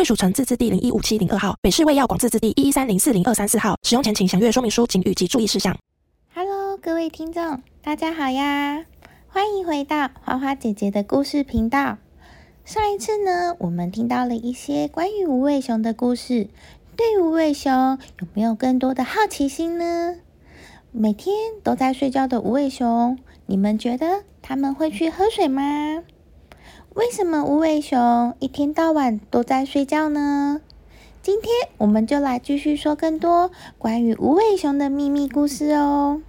贵属城自治地零一五七零二号，北市卫药广自治地一一三零四零二三四号。使用前请详阅说明书、请及注意事项。Hello，各位听众，大家好呀！欢迎回到花花姐姐的故事频道。上一次呢，我们听到了一些关于无尾熊的故事。对无尾熊有没有更多的好奇心呢？每天都在睡觉的无尾熊，你们觉得他们会去喝水吗？为什么无尾熊一天到晚都在睡觉呢？今天我们就来继续说更多关于无尾熊的秘密故事哦。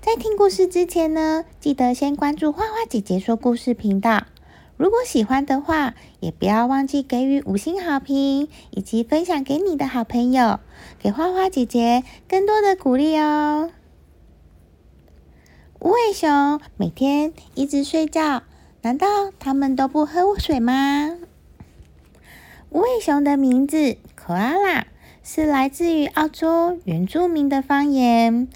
在听故事之前呢，记得先关注花花姐姐说故事频道。如果喜欢的话，也不要忘记给予五星好评，以及分享给你的好朋友，给花花姐姐更多的鼓励哦。无尾熊每天一直睡觉。难道他们都不喝水吗？无尾熊的名字 “koala” 是来自于澳洲原住民的方言，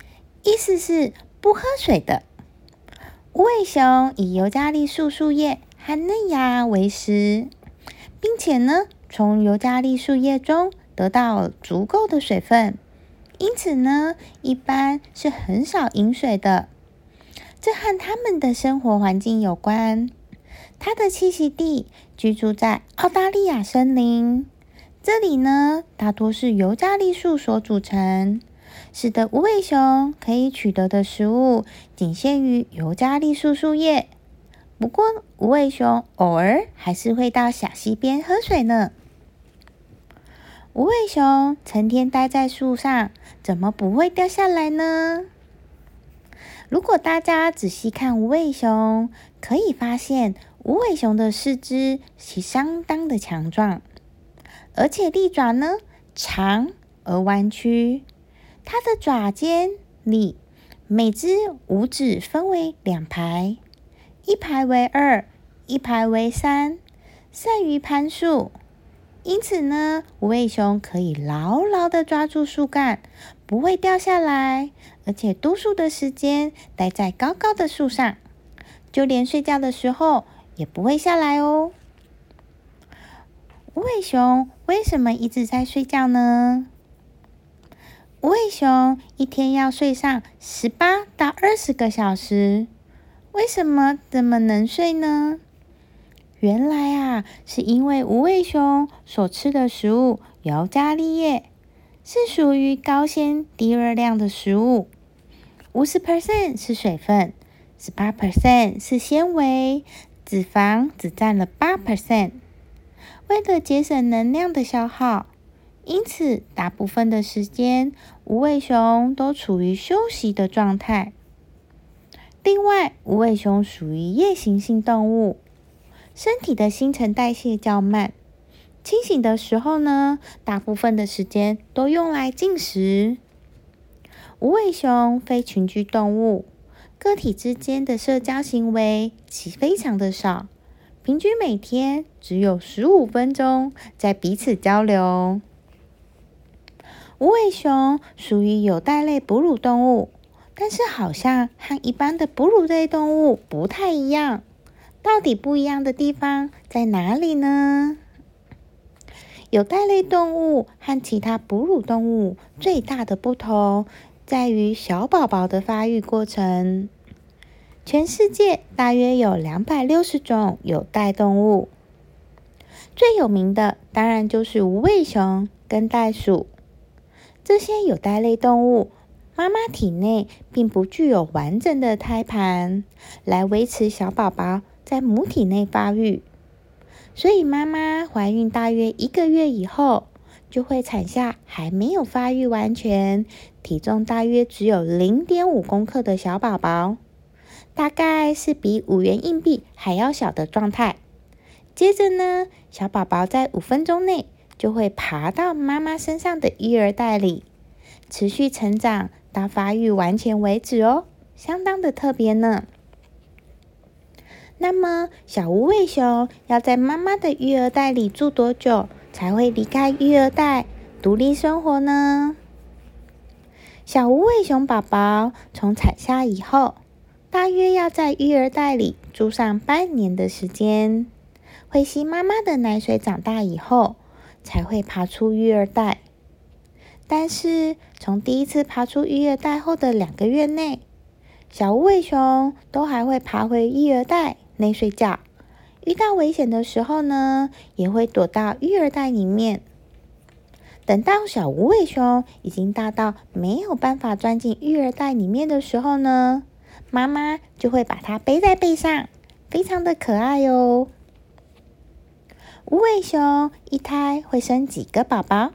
意思是不喝水的。无尾熊以尤加利树树叶和嫩芽为食，并且呢，从尤加利树叶中得到足够的水分，因此呢，一般是很少饮水的。这和他们的生活环境有关。它的栖息地居住在澳大利亚森林，这里呢大多是尤加利树所组成，使得无尾熊可以取得的食物仅限于尤加利树树叶。不过，无尾熊偶尔还是会到小溪边喝水呢。无尾熊成天待在树上，怎么不会掉下来呢？如果大家仔细看无尾熊，可以发现无尾熊的四肢是相当的强壮，而且利爪呢长而弯曲。它的爪尖里每只五指分为两排，一排为二，一排为三，善于攀树。因此呢，无尾熊可以牢牢的抓住树干，不会掉下来，而且多数的时间待在高高的树上，就连睡觉的时候也不会下来哦。无尾熊为什么一直在睡觉呢？无尾熊一天要睡上十八到二十个小时，为什么这么能睡呢？原来啊，是因为无尾熊所吃的食物尤加利叶是属于高纤低热量的食物，五十 percent 是水分，十八 percent 是纤维，脂肪只占了八 percent。为了节省能量的消耗，因此大部分的时间无尾熊都处于休息的状态。另外，无尾熊属于夜行性动物。身体的新陈代谢较慢，清醒的时候呢，大部分的时间都用来进食。无尾熊非群居动物，个体之间的社交行为其非常的少，平均每天只有十五分钟在彼此交流。无尾熊属于有袋类哺乳动物，但是好像和一般的哺乳类动物不太一样。到底不一样的地方在哪里呢？有袋类动物和其他哺乳动物最大的不同在于小宝宝的发育过程。全世界大约有两百六十种有袋动物，最有名的当然就是无尾熊跟袋鼠。这些有袋类动物，妈妈体内并不具有完整的胎盘来维持小宝宝。在母体内发育，所以妈妈怀孕大约一个月以后，就会产下还没有发育完全、体重大约只有零点五公克的小宝宝，大概是比五元硬币还要小的状态。接着呢，小宝宝在五分钟内就会爬到妈妈身上的育儿袋里，持续成长到发育完全为止哦，相当的特别呢。那么，小无尾熊要在妈妈的育儿袋里住多久才会离开育儿袋，独立生活呢？小无尾熊宝宝从产下以后，大约要在育儿袋里住上半年的时间，会吸妈妈的奶水，长大以后才会爬出育儿袋。但是，从第一次爬出育儿袋后的两个月内，小无尾熊都还会爬回育儿袋。内睡觉，遇到危险的时候呢，也会躲到育儿袋里面。等到小无尾熊已经大到没有办法钻进育儿袋里面的时候呢，妈妈就会把它背在背上，非常的可爱哟。无尾熊一胎会生几个宝宝？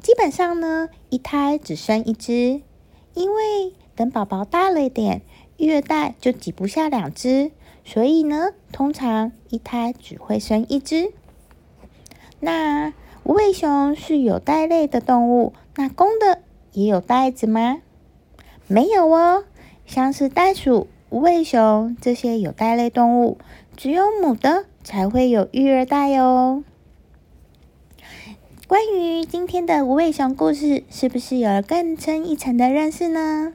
基本上呢，一胎只生一只，因为等宝宝大了一点，育儿袋就挤不下两只。所以呢，通常一胎只会生一只。那无尾熊是有袋类的动物，那公的也有袋子吗？没有哦，像是袋鼠、无尾熊这些有袋类动物，只有母的才会有育儿袋哦。关于今天的无尾熊故事，是不是有了更深一层的认识呢？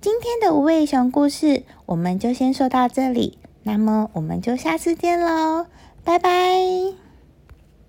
今天的无尾熊故事，我们就先说到这里。那么，我们就下次见喽，拜拜。